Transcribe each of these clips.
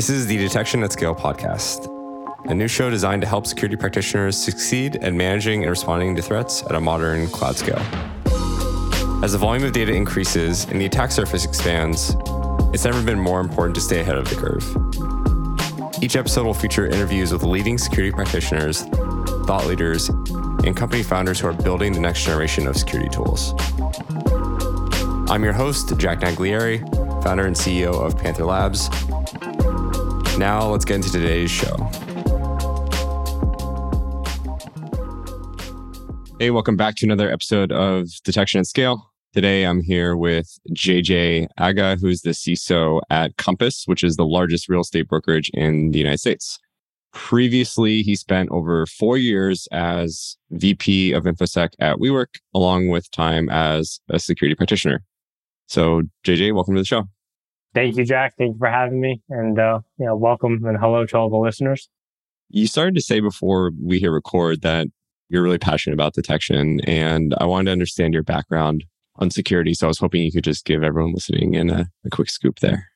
This is the Detection at Scale podcast, a new show designed to help security practitioners succeed at managing and responding to threats at a modern cloud scale. As the volume of data increases and the attack surface expands, it's never been more important to stay ahead of the curve. Each episode will feature interviews with leading security practitioners, thought leaders, and company founders who are building the next generation of security tools. I'm your host, Jack Naglieri, founder and CEO of Panther Labs, now, let's get into today's show. Hey, welcome back to another episode of Detection at Scale. Today, I'm here with JJ Agha, who's the CISO at Compass, which is the largest real estate brokerage in the United States. Previously, he spent over four years as VP of InfoSec at WeWork, along with time as a security practitioner. So, JJ, welcome to the show. Thank you, Jack. Thank you for having me. And, uh, you know, welcome and hello to all the listeners. You started to say before we hit record that you're really passionate about detection. And I wanted to understand your background on security. So I was hoping you could just give everyone listening in a, a quick scoop there.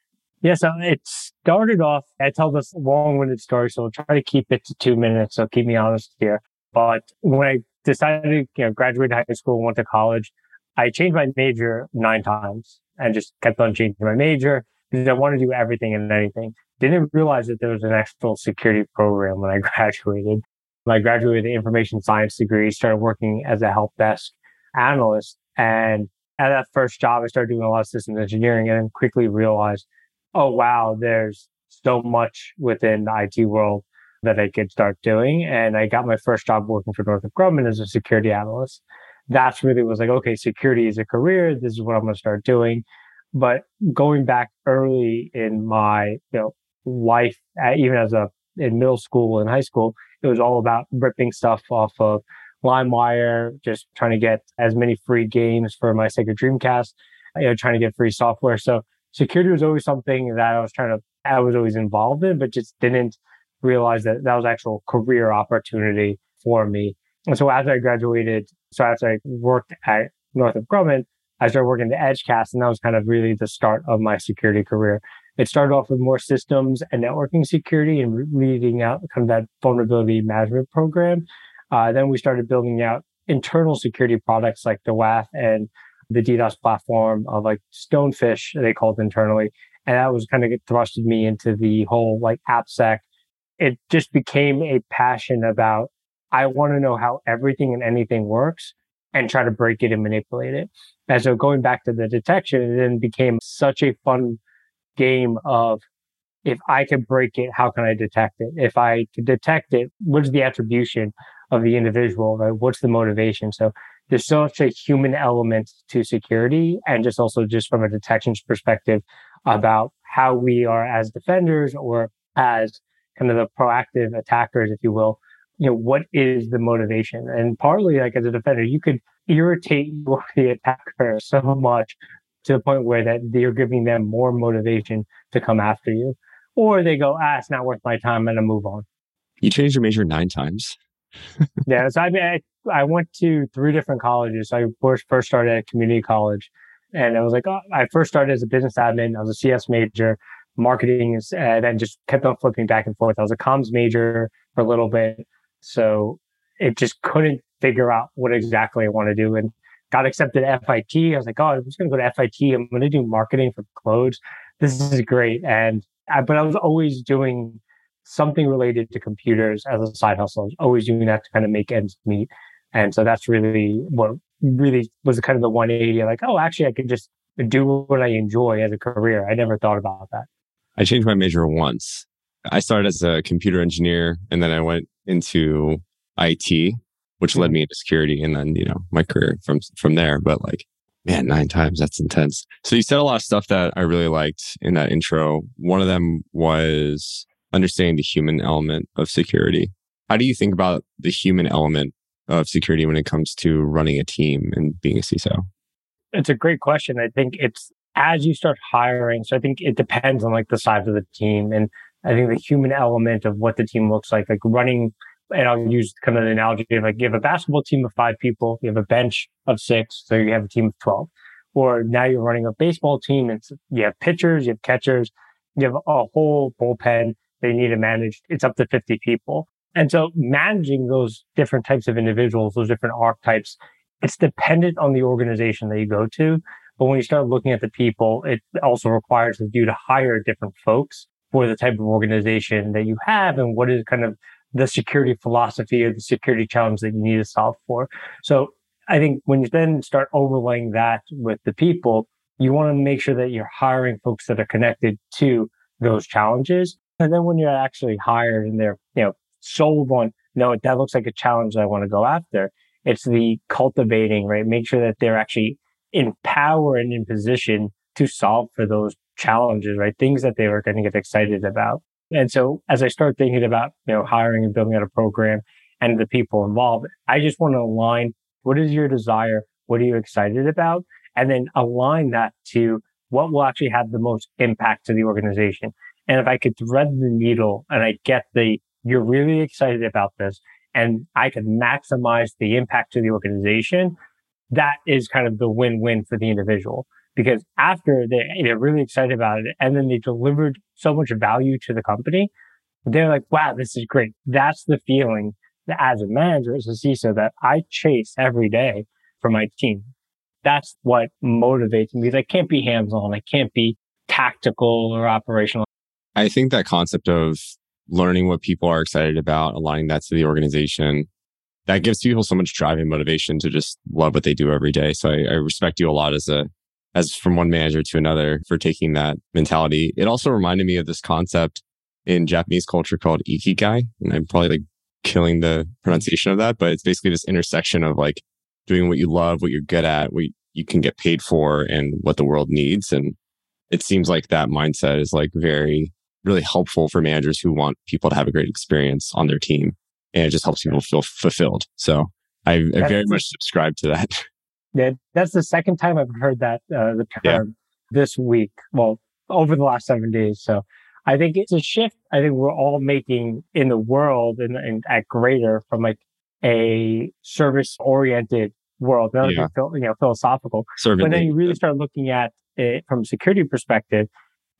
Yeah, so it started off, I tell this long winded story, so I'll try to keep it to two minutes. So keep me honest here. But when I decided to you know, graduate high school and went to college, I changed my major nine times and just kept on changing my major because I want to do everything and anything. Didn't realize that there was an actual security program when I graduated. When I graduated with an information science degree, started working as a help desk analyst. And at that first job, I started doing a lot of systems engineering and then quickly realized, oh, wow, there's so much within the IT world that I could start doing. And I got my first job working for Northrop Grumman as a security analyst that's really was like, okay, security is a career. This is what I'm going to start doing. But going back early in my, you know, life, even as a, in middle school and high school, it was all about ripping stuff off of LimeWire, just trying to get as many free games for my Sega Dreamcast, you know, trying to get free software. So security was always something that I was trying to, I was always involved in, but just didn't realize that that was actual career opportunity for me. And so after I graduated, so after I worked at Northrop Grumman, I started working at Edgecast, and that was kind of really the start of my security career. It started off with more systems and networking security and leading out kind of that vulnerability management program. Uh, then we started building out internal security products like the WAF and the DDoS platform of like Stonefish, they called internally. And that was kind of thrusted me into the whole like AppSec. It just became a passion about I want to know how everything and anything works and try to break it and manipulate it. And so going back to the detection, it then became such a fun game of if I could break it, how can I detect it? If I could detect it, what's the attribution of the individual? Right? What's the motivation? So there's such a human element to security and just also just from a detection perspective about how we are as defenders or as kind of the proactive attackers, if you will, you know, what is the motivation? And partly like as a defender, you could irritate the attacker so much to the point where that you're giving them more motivation to come after you. Or they go, ah, it's not worth my time. and to move on. You changed your major nine times. yeah. So I, mean, I, I went to three different colleges. I first, first started at community college and I was like, oh, I first started as a business admin. I was a CS major, marketing, and then just kept on flipping back and forth. I was a comms major for a little bit. So it just couldn't figure out what exactly I want to do and got accepted at FIT. I was like, oh, I'm just going to go to FIT. I'm going to do marketing for clothes. This is great. And, I, but I was always doing something related to computers as a side hustle. I was always doing that to kind of make ends meet. And so that's really what really was kind of the 180. Like, oh, actually, I could just do what I enjoy as a career. I never thought about that. I changed my major once. I started as a computer engineer and then I went into IT, which led mm-hmm. me into security and then, you know, my career from, from there. But like, man, nine times, that's intense. So you said a lot of stuff that I really liked in that intro. One of them was understanding the human element of security. How do you think about the human element of security when it comes to running a team and being a CISO? It's a great question. I think it's as you start hiring. So I think it depends on like the size of the team and I think the human element of what the team looks like, like running, and I'll use kind of the analogy of like you have a basketball team of five people, you have a bench of six, so you have a team of 12. Or now you're running a baseball team and you have pitchers, you have catchers, you have a whole bullpen they need to manage. It's up to 50 people. And so managing those different types of individuals, those different archetypes, it's dependent on the organization that you go to. But when you start looking at the people, it also requires you to hire different folks for the type of organization that you have and what is kind of the security philosophy or the security challenge that you need to solve for. So I think when you then start overlaying that with the people, you want to make sure that you're hiring folks that are connected to those challenges. And then when you're actually hired and they're, you know, sold on, no, that looks like a challenge that I want to go after. It's the cultivating, right? Make sure that they're actually in power and in position to solve for those challenges, right? Things that they were going to get excited about. And so as I start thinking about, you know, hiring and building out a program and the people involved, I just want to align what is your desire? What are you excited about? And then align that to what will actually have the most impact to the organization. And if I could thread the needle and I get the, you're really excited about this and I can maximize the impact to the organization, that is kind of the win-win for the individual. Because after they, they're really excited about it and then they delivered so much value to the company, they're like, wow, this is great. That's the feeling that as a manager, as a CISO that I chase every day for my team. That's what motivates me. I can't be hands on. I can't be tactical or operational. I think that concept of learning what people are excited about, aligning that to the organization, that gives people so much drive and motivation to just love what they do every day. So I, I respect you a lot as a, as from one manager to another for taking that mentality. It also reminded me of this concept in Japanese culture called ikigai. And I'm probably like killing the pronunciation of that, but it's basically this intersection of like doing what you love, what you're good at, what you can get paid for and what the world needs. And it seems like that mindset is like very really helpful for managers who want people to have a great experience on their team. And it just helps people feel fulfilled. So I, I very much subscribe to that. Yeah, that's the second time I've heard that uh, the term yeah. this week. Well, over the last seven days. So I think it's a shift. I think we're all making in the world and, and at greater from like a service oriented world, rather yeah. you know philosophical. But then you really start looking at it from a security perspective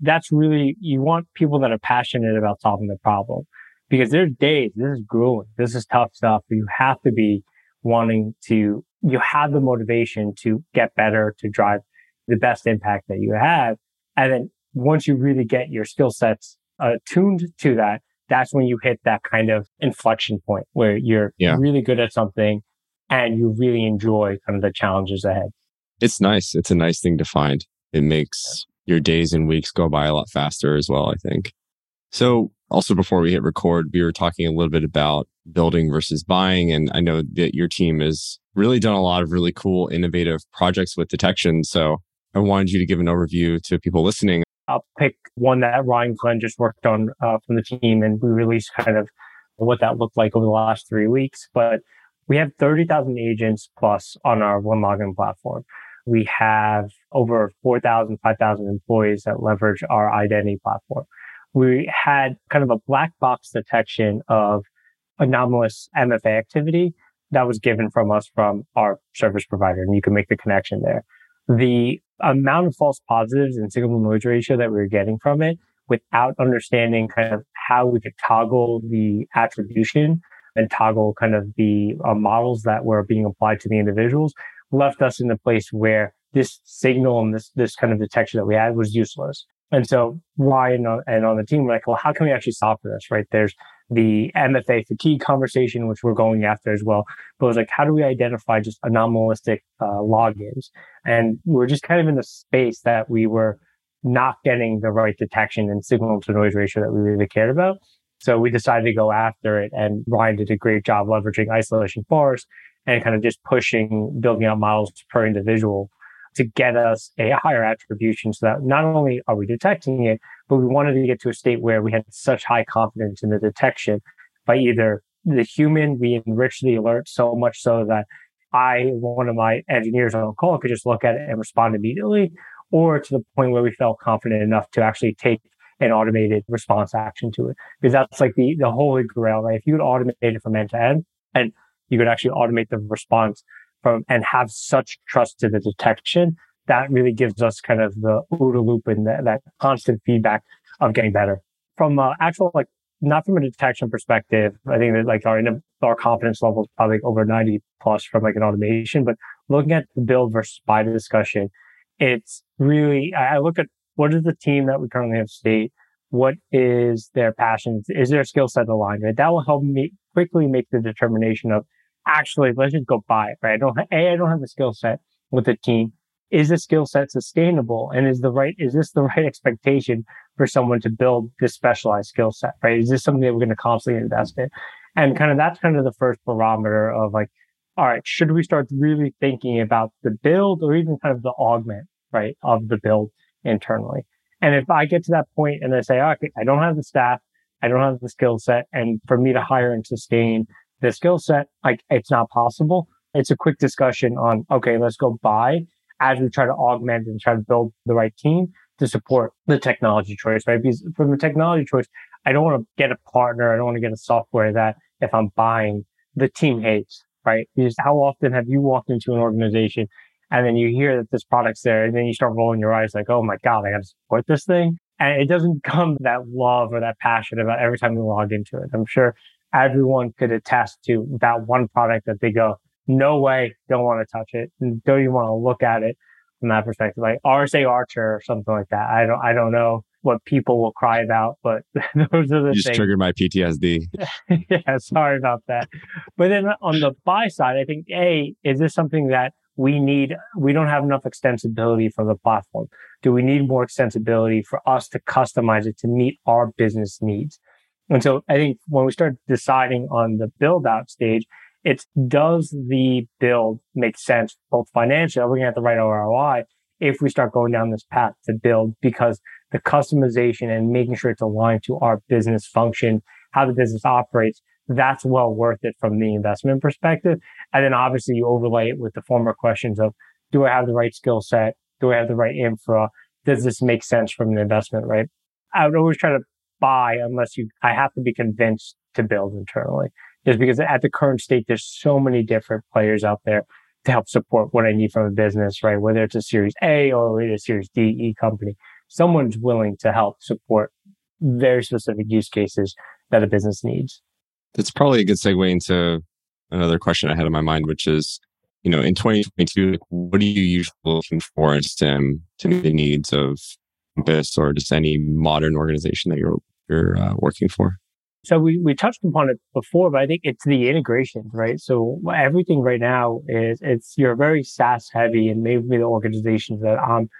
that's really, you want people that are passionate about solving the problem because there's days, this is grueling. This is tough stuff. You have to be wanting to, you have the motivation to get better, to drive the best impact that you have. And then once you really get your skill sets uh, attuned to that, that's when you hit that kind of inflection point where you're yeah. really good at something and you really enjoy kind of the challenges ahead. It's nice. It's a nice thing to find. It makes your days and weeks go by a lot faster as well, I think. So also before we hit record, we were talking a little bit about building versus buying. And I know that your team has really done a lot of really cool, innovative projects with detection. So I wanted you to give an overview to people listening. I'll pick one that Ryan Glenn just worked on uh, from the team, and we released kind of what that looked like over the last three weeks. But we have 30,000 agents plus on our OneLogin platform we have over 4,000, 5,000 employees that leverage our identity platform. We had kind of a black box detection of anomalous MFA activity that was given from us from our service provider, and you can make the connection there. The amount of false positives and signal to noise ratio that we were getting from it without understanding kind of how we could toggle the attribution and toggle kind of the uh, models that were being applied to the individuals left us in a place where this signal and this this kind of detection that we had was useless. And so Ryan and on the team were like, well, how can we actually solve for this? Right? There's the MFA fatigue conversation, which we're going after as well. But it was like, how do we identify just anomalistic uh, logins? And we're just kind of in the space that we were not getting the right detection and signal to noise ratio that we really cared about. So we decided to go after it. And Ryan did a great job leveraging isolation forest and kind of just pushing building out models per individual to get us a higher attribution so that not only are we detecting it, but we wanted to get to a state where we had such high confidence in the detection by either the human, we enrich the alert so much so that I, one of my engineers on call could just look at it and respond immediately, or to the point where we felt confident enough to actually take an automated response action to it. Because that's like the, the holy grail, right? If you could automate it from end to end, and you could actually automate the response from and have such trust to the detection that really gives us kind of the OODA loop and that, constant feedback of getting better. From uh, actual, like, not from a detection perspective, I think that like our, our confidence level is probably over 90 plus from like an automation, but looking at the build versus buy discussion, it's really, I look at what is the team that we currently have state? What is their passion? Is their skill set aligned? Right? That will help me quickly make the determination of actually, let's just go buy it, right? I don't, A, I don't have the skill set with the team. Is the skill set sustainable? And is the right, is this the right expectation for someone to build this specialized skill set, right? Is this something that we're going to constantly invest in? And kind of that's kind of the first barometer of like, all right, should we start really thinking about the build or even kind of the augment, right, of the build internally? And if I get to that point and I say, okay, I don't have the staff, I don't have the skill set, and for me to hire and sustain the skill set, like it's not possible. It's a quick discussion on, okay, let's go buy as we try to augment and try to build the right team to support the technology choice, right? Because from the technology choice, I don't want to get a partner. I don't want to get a software that if I'm buying the team hates, right? Because how often have you walked into an organization and then you hear that this product's there and then you start rolling your eyes like, oh my God, I got to support this thing. And it doesn't come that love or that passion about every time you log into it. I'm sure everyone could attest to that one product that they go, no way, don't want to touch it. Don't even want to look at it from that perspective, like RSA Archer or something like that. I don't, I don't know what people will cry about, but those are the you just things. triggered my PTSD. yeah, sorry about that. But then on the buy side, I think A, is this something that we need? We don't have enough extensibility for the platform. Do we need more extensibility for us to customize it to meet our business needs? And so I think when we start deciding on the build out stage, it's does the build make sense both financially? Are we going to have the right ROI if we start going down this path to build? Because the customization and making sure it's aligned to our business function, how the business operates, that's well worth it from the investment perspective. And then obviously you overlay it with the former questions of do I have the right skill set? Do I have the right infra? Does this make sense from an investment, right? I would always try to buy unless you, I have to be convinced to build internally Just because at the current state, there's so many different players out there to help support what I need from a business, right? Whether it's a series A or a series D, E company, someone's willing to help support very specific use cases that a business needs. That's probably a good segue into another question I had in my mind, which is, you know, in 2022, what are you usually looking for in SIEM to meet the needs of this or just any modern organization that you're you're uh, working for? So we, we touched upon it before, but I think it's the integrations, right? So everything right now is it's you're very SaaS heavy and maybe the organizations that I'm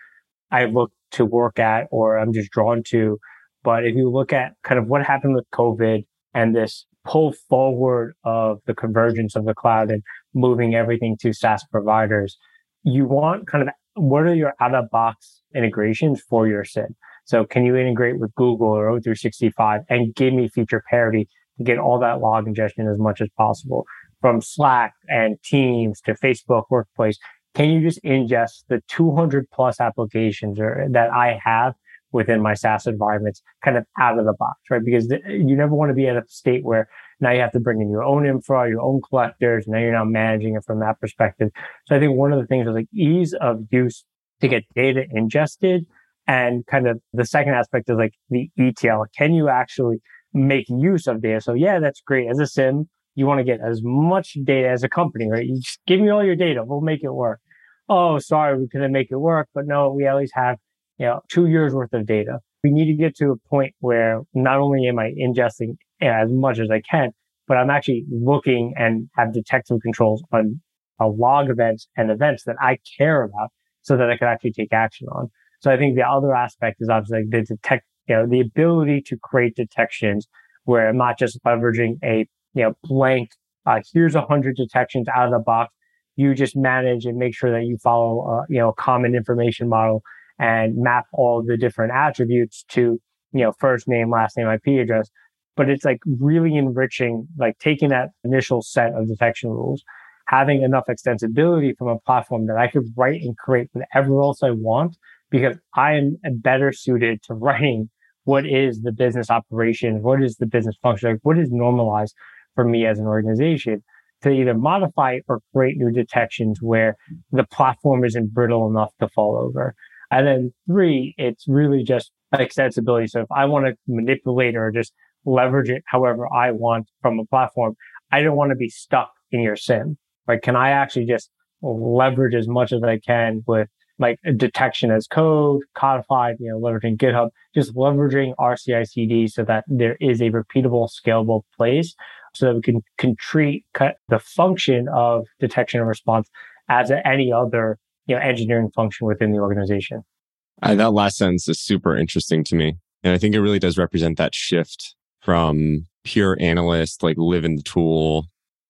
I look to work at or I'm just drawn to. But if you look at kind of what happened with COVID and this pull forward of the convergence of the cloud and moving everything to SaaS providers, you want kind of what are your out of box integrations for your SIEM? So can you integrate with Google or O365 and give me feature parity to get all that log ingestion as much as possible from Slack and Teams to Facebook Workplace? Can you just ingest the 200 plus applications or, that I have within my SaaS environments kind of out of the box, right? Because th- you never want to be at a state where now you have to bring in your own infra, your own collectors. Now you're not managing it from that perspective. So I think one of the things is like ease of use to get data ingested and kind of the second aspect is like the ETL. Can you actually make use of data? So yeah, that's great. As a SIEM, you want to get as much data as a company, right? You just give me all your data. We'll make it work. Oh, sorry, we couldn't make it work, but no, we at least have, you know, two years worth of data. We need to get to a point where not only am I ingesting as much as I can, but I'm actually looking and have detective controls on a log events and events that I care about so that I could actually take action on. So I think the other aspect is obviously like the detect, you know, the ability to create detections where I'm not just leveraging a, you know, blank, uh, here's a hundred detections out of the box. You just manage and make sure that you follow, uh, you know, a common information model and map all the different attributes to, you know, first name, last name, IP address. But it's like really enriching, like taking that initial set of detection rules, having enough extensibility from a platform that I could write and create whatever else I want because I am better suited to writing what is the business operation, what is the business function, what is normalized for me as an organization to either modify or create new detections where the platform isn't brittle enough to fall over. And then three, it's really just extensibility. So if I want to manipulate or just leverage it however I want from a platform, I don't want to be stuck in your SIEM. Right? Can I actually just leverage as much as I can with like detection as code, codified, you know, leveraging GitHub, just leveraging RCI CD so that there is a repeatable, scalable place so that we can, can treat the function of detection and response as any other, you know, engineering function within the organization. Uh, that last sentence is super interesting to me. And I think it really does represent that shift from pure analyst, like live in the tool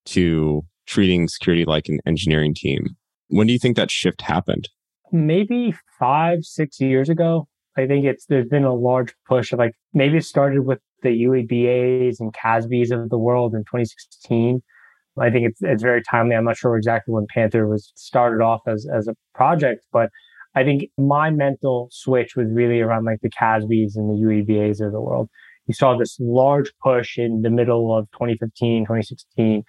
to treating security like an engineering team. When do you think that shift happened? Maybe five, six years ago. I think it's there's been a large push of like maybe it started with the UEBAs and CASBs of the world in 2016. I think it's it's very timely. I'm not sure exactly when Panther was started off as as a project, but I think my mental switch was really around like the CASBs and the UEBAs of the world. You saw this large push in the middle of 2015, 2016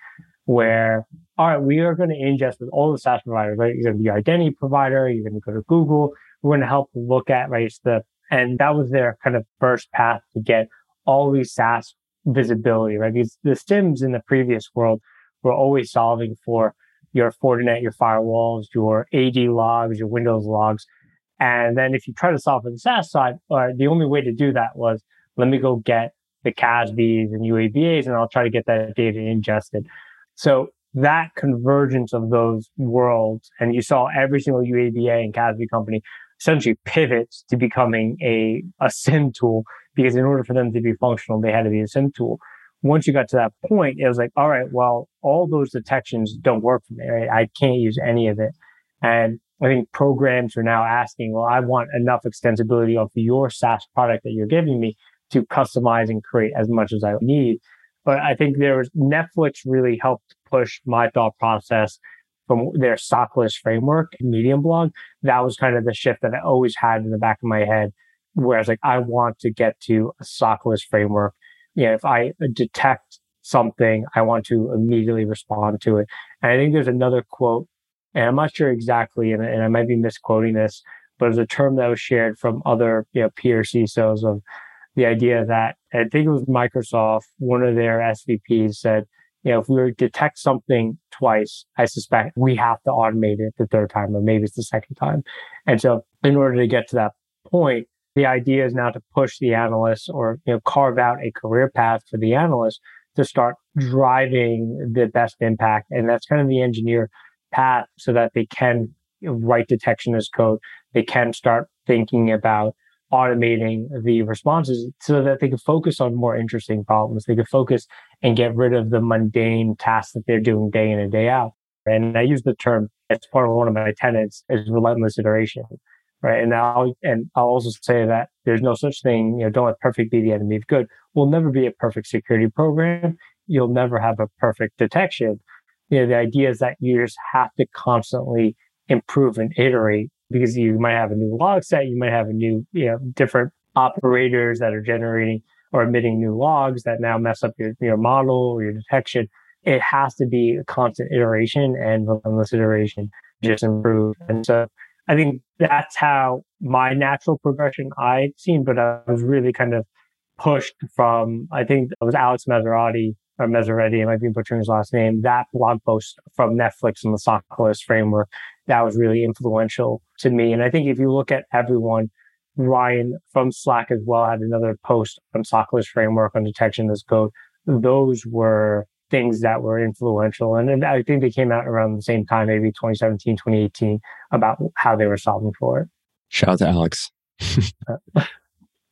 where, all right, we are going to ingest with all the SaaS providers, right? You're going to be identity provider. You're going to go to Google. We're going to help look at, right? The, and that was their kind of first path to get all these SaaS visibility, right? Because the SIEMs in the previous world were always solving for your Fortinet, your firewalls, your AD logs, your Windows logs. And then if you try to solve for the SaaS side, or the only way to do that was let me go get the CASBs and UEBAs and I'll try to get that data ingested. So that convergence of those worlds, and you saw every single UEBA and CASB company essentially pivots to becoming a, a SIEM tool because in order for them to be functional, they had to be a SIEM tool. Once you got to that point, it was like, all right, well, all those detections don't work for me. Right? I can't use any of it. And I think programs are now asking, well, I want enough extensibility of your SaaS product that you're giving me to customize and create as much as I need. But I think there was Netflix really helped push my thought process from their SOC framework, Medium blog. That was kind of the shift that I always had in the back of my head, where I was like, I want to get to a SOC framework. You know, if I detect something, I want to immediately respond to it. And I think there's another quote, and I'm not sure exactly, and, and I might be misquoting this, but it's a term that was shared from other you know, peer CISOs of the idea that I think it was Microsoft, one of their SVPs said, you know, if we were to detect something twice, I suspect we have to automate it the third time, or maybe it's the second time. And so in order to get to that point, the idea is now to push the analysts or, you know, carve out a career path for the analyst to start driving the best impact. And that's kind of the engineer path so that they can write detection as code. They can start thinking about automating the responses so that they can focus on more interesting problems. They can focus and get rid of the mundane tasks that they're doing day in and day out. And I use the term as part of one of my tenants is relentless iteration. Right. And I'll, and I'll also say that there's no such thing, you know, don't let perfect be the enemy of good. We'll never be a perfect security program. You'll never have a perfect detection. You know, the idea is that you just have to constantly improve and iterate because you might have a new log set, you might have a new, you know, different operators that are generating or emitting new logs that now mess up your, your model or your detection. It has to be a constant iteration and relentless iteration, just improve. And so I think that's how my natural progression I'd seen, but I was really kind of pushed from, I think it was Alex Maserati or Meseretti, I might be butchering his last name, that blog post from Netflix and the SOC framework that was really influential to me. And I think if you look at everyone, Ryan from Slack as well had another post on SOCless framework on detection as code. Those were things that were influential. And I think they came out around the same time, maybe 2017, 2018, about how they were solving for it. Shout out to Alex.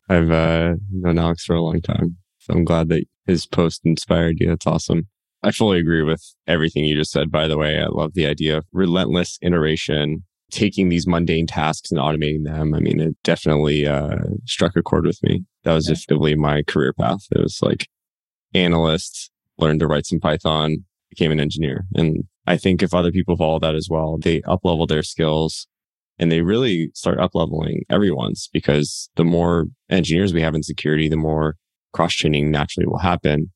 I've uh, known Alex for a long time. So I'm glad that his post inspired you. That's awesome. I fully agree with everything you just said, by the way. I love the idea of relentless iteration, taking these mundane tasks and automating them. I mean, it definitely uh, struck a chord with me. That was effectively my career path. It was like analyst, learned to write some Python, became an engineer. And I think if other people follow that as well, they up level their skills and they really start up leveling everyone's because the more engineers we have in security, the more cross training naturally will happen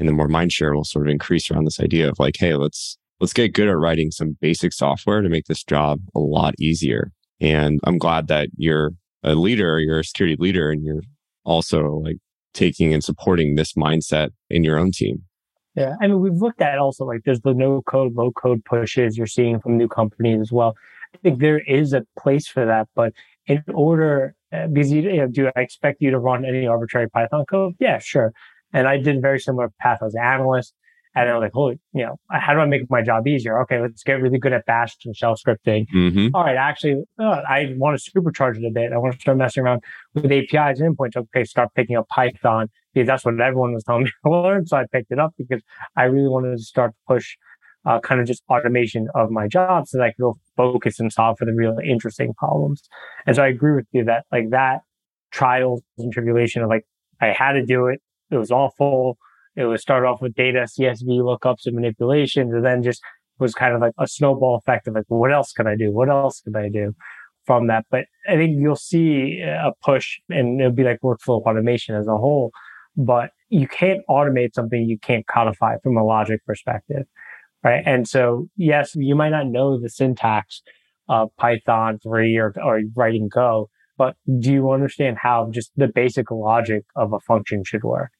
and the more mind share will sort of increase around this idea of like, hey, let's let's get good at writing some basic software to make this job a lot easier. And I'm glad that you're a leader, you're a security leader, and you're also like taking and supporting this mindset in your own team. Yeah. I mean, we've looked at also like there's the no code, low code pushes you're seeing from new companies as well. I think there is a place for that, but in order, uh, because you, you know, do I expect you to run any arbitrary Python code? Yeah, sure. And I did a very similar path as an analyst. And I was like, holy, you know, how do I make my job easier? Okay, let's get really good at bash and shell scripting. Mm-hmm. All right, actually, uh, I want to supercharge it a bit. I want to start messing around with APIs and endpoints. Okay, start picking up Python because that's what everyone was telling me to learn. So I picked it up because I really wanted to start to push uh, kind of just automation of my job so that I could go focus and solve for the real interesting problems. And so I agree with you that like that trials and tribulation of like, I had to do it. It was awful it was start off with data, CSV lookups and manipulations, and then just was kind of like a snowball effect of like, what else can I do? What else can I do from that? But I think you'll see a push and it'll be like workflow automation as a whole, but you can't automate something you can't codify from a logic perspective. Right. And so, yes, you might not know the syntax of Python 3 or, or writing Go, but do you understand how just the basic logic of a function should work?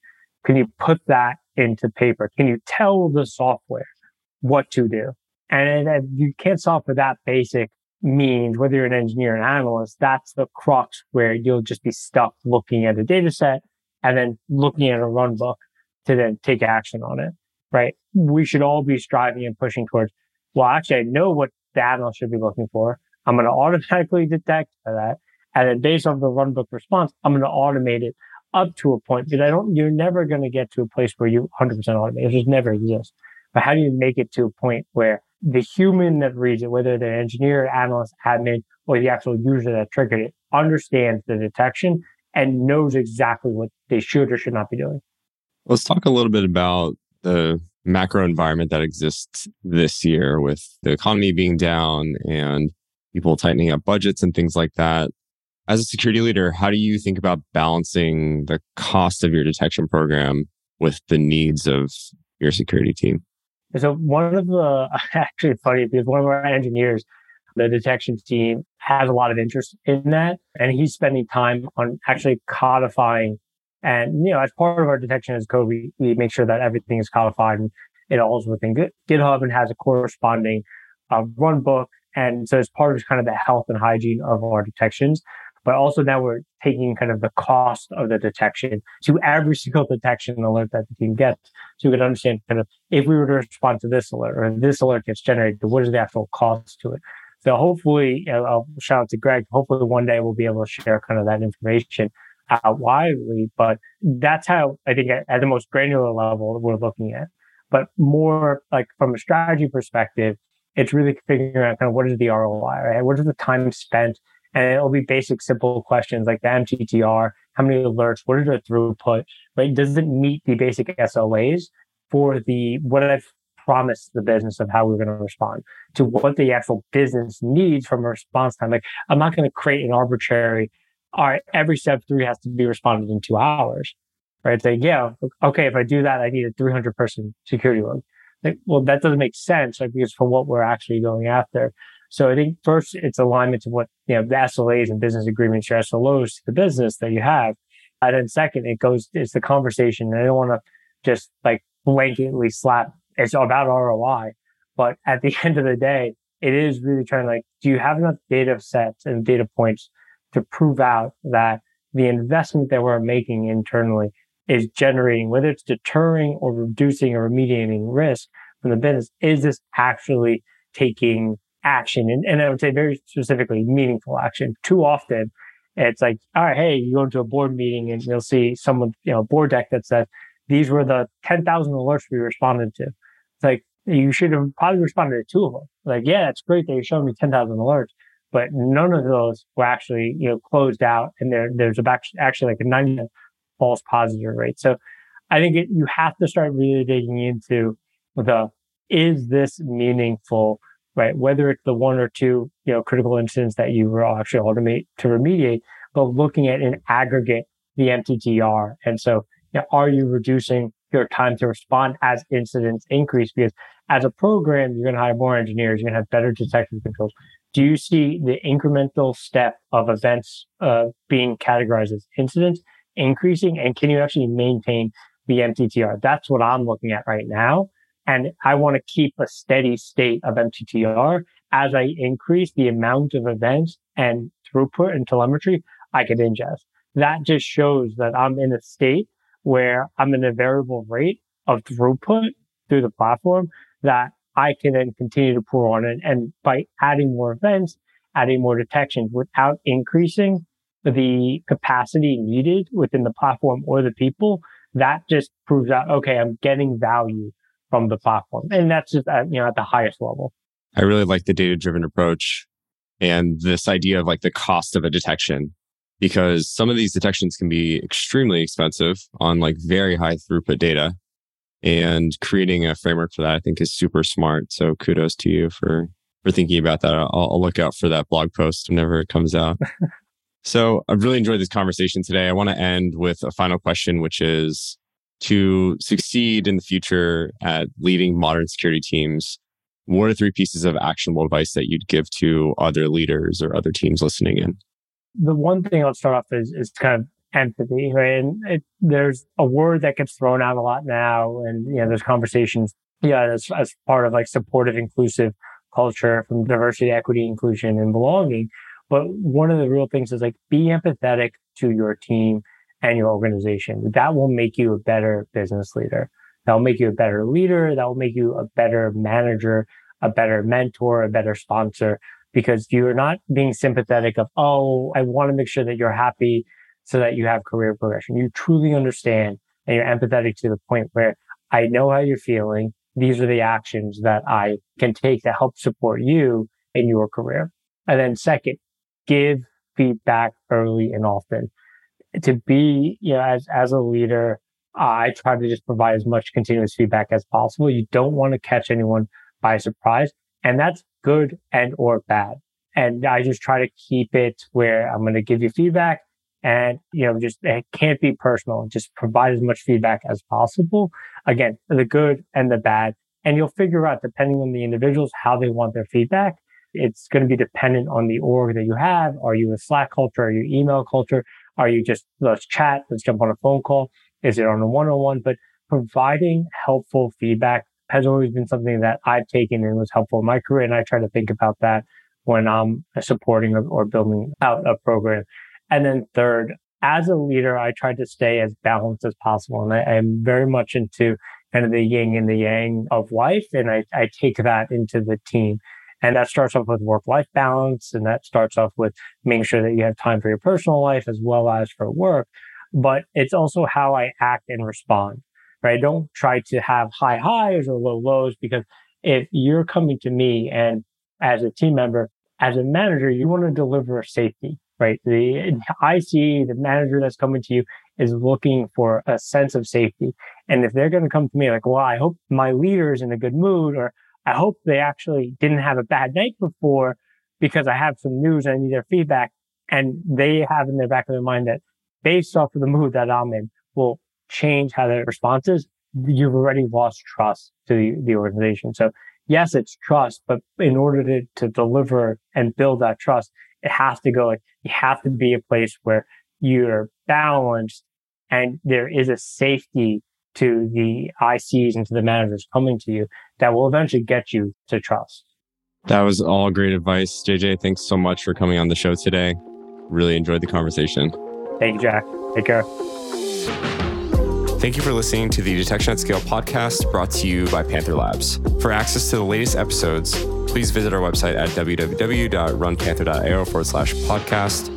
Can you put that into paper? Can you tell the software what to do? And if you can't solve for that basic means, whether you're an engineer or an analyst, that's the crux where you'll just be stuck looking at a data set and then looking at a run book to then take action on it, right? We should all be striving and pushing towards, well, actually, I know what the analyst should be looking for. I'm going to automatically detect that. And then based on the run book response, I'm going to automate it up to a point because I don't, you're never going to get to a place where you 100% automate. It just never exists. But how do you make it to a point where the human that reads it, whether the engineer, analyst, admin, or the actual user that triggered it, understands the detection and knows exactly what they should or should not be doing? Let's talk a little bit about the macro environment that exists this year with the economy being down and people tightening up budgets and things like that as a security leader, how do you think about balancing the cost of your detection program with the needs of your security team? So one of the actually funny because one of our engineers, the detection team has a lot of interest in that. And he's spending time on actually codifying and, you know, as part of our detection as code, we, we make sure that everything is codified and it all is within GitHub and has a corresponding uh, run book. And so it's part of kind of the health and hygiene of our detections, but also now we're taking kind of the cost of the detection to every single detection alert that the team gets. So you can understand kind of if we were to respond to this alert or this alert gets generated, what is the actual cost to it? So hopefully, you know, I'll shout out to Greg. Hopefully one day we'll be able to share kind of that information out widely, but that's how I think at the most granular level we're looking at. But more like from a strategy perspective, it's really figuring out kind of what is the ROI, right? What is the time spent and it'll be basic, simple questions like the MTTR, how many alerts, what is the throughput, right? Does it meet the basic SLAs for the, what I've promised the business of how we're going to respond to what the actual business needs from a response time. Like, I'm not going to create an arbitrary, all right, every step three has to be responded in two hours, right? Say, yeah, okay, if I do that, I need a 300 person security load. Like, well, that doesn't make sense, like, because for what we're actually going after. So I think first it's alignment to what, you know, the SLAs and business agreements, your SLOs to the business that you have. And then second, it goes, it's the conversation. I don't want to just like blanketly slap, it's about ROI. But at the end of the day, it is really trying to like, do you have enough data sets and data points to prove out that the investment that we're making internally is generating, whether it's deterring or reducing or remediating risk from the business, is this actually taking action and, and I would say very specifically meaningful action. Too often it's like, all right, hey, you go into a board meeting and you'll see someone, you know, board deck that says these were the 10,000 alerts we responded to. It's like, you should have probably responded to two of them. Like, yeah, it's great that you showed me 10,000 alerts, but none of those were actually, you know, closed out. And there, there's actually like a 90 false positive rate. So I think it, you have to start really digging into the, is this meaningful? Right? Whether it's the one or two, you know, critical incidents that you will actually automate to remediate, but looking at in aggregate the MTTR. And so, you know, are you reducing your time to respond as incidents increase? Because as a program, you're going to hire more engineers, you're going to have better detection controls. do you see the incremental step of events uh, being categorized as incidents increasing? And can you actually maintain the MTTR? That's what I'm looking at right now. And I want to keep a steady state of MTTR as I increase the amount of events and throughput and telemetry I can ingest. That just shows that I'm in a state where I'm in a variable rate of throughput through the platform that I can then continue to pour on it. And by adding more events, adding more detections without increasing the capacity needed within the platform or the people, that just proves that, okay, I'm getting value from the platform. And that's just, at, you know, at the highest level. I really like the data driven approach and this idea of like the cost of a detection because some of these detections can be extremely expensive on like very high throughput data. And creating a framework for that i think is super smart. So kudos to you for for thinking about that. I'll, I'll look out for that blog post whenever it comes out. So i've really enjoyed this conversation today. I want to end with a final question which is to succeed in the future at leading modern security teams what are three pieces of actionable advice that you'd give to other leaders or other teams listening in the one thing I'll start off is, is kind of empathy, right? And it, there's a word that gets thrown out a lot now. And, you know, there's conversations, yeah, as, as part of like supportive, inclusive culture from diversity, equity, inclusion, and belonging. But one of the real things is like be empathetic to your team and your organization. That will make you a better business leader. That will make you a better leader. That will make you a better manager, a better mentor, a better sponsor because you're not being sympathetic of, oh, I want to make sure that you're happy so that you have career progression. You truly understand and you're empathetic to the point where I know how you're feeling. These are the actions that I can take to help support you in your career. And then second, give feedback early and often. To be, you know, as, as a leader, I try to just provide as much continuous feedback as possible. You don't want to catch anyone by surprise. And that's good and or bad. And I just try to keep it where I'm going to give you feedback and, you know, just it can't be personal. Just provide as much feedback as possible. Again, the good and the bad. And you'll figure out, depending on the individuals, how they want their feedback. It's going to be dependent on the org that you have. Are you a Slack culture? Are you email culture? Are you just let's chat? Let's jump on a phone call. Is it on a one-on-one? But providing helpful feedback has always been something that I've taken and was helpful in my career. And I try to think about that when I'm supporting or building out a program. And then third, as a leader, I try to stay as balanced as possible. And I, am very much into kind of the yin and the yang of life. And I, I take that into the team. And that starts off with work life balance. And that starts off with making sure that you have time for your personal life as well as for work. But it's also how I act and respond right? Don't try to have high highs or low lows because if you're coming to me and as a team member, as a manager, you want to deliver safety, right? The IC, the manager that's coming to you is looking for a sense of safety. And if they're going to come to me like, well, I hope my leader is in a good mood, or I hope they actually didn't have a bad night before because I have some news and I need their feedback. And they have in the back of their mind that based off of the mood that I'm in, well, change how their response is, you've already lost trust to the, the organization. So yes, it's trust, but in order to, to deliver and build that trust, it has to go like, you have to be a place where you're balanced and there is a safety to the ICs and to the managers coming to you that will eventually get you to trust. That was all great advice. JJ, thanks so much for coming on the show today. Really enjoyed the conversation. Thank you, Jack. Take care. Thank you for listening to the Detection at Scale podcast brought to you by Panther Labs. For access to the latest episodes, please visit our website at www.runpanther.io forward slash podcast.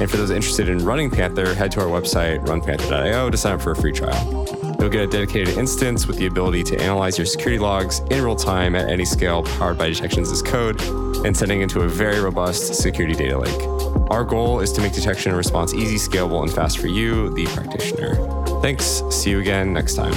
And for those interested in running Panther, head to our website, runpanther.io, to sign up for a free trial. You'll get a dedicated instance with the ability to analyze your security logs in real time at any scale powered by Detections as Code and sending into a very robust security data lake. Our goal is to make detection and response easy, scalable, and fast for you, the practitioner. Thanks. See you again next time.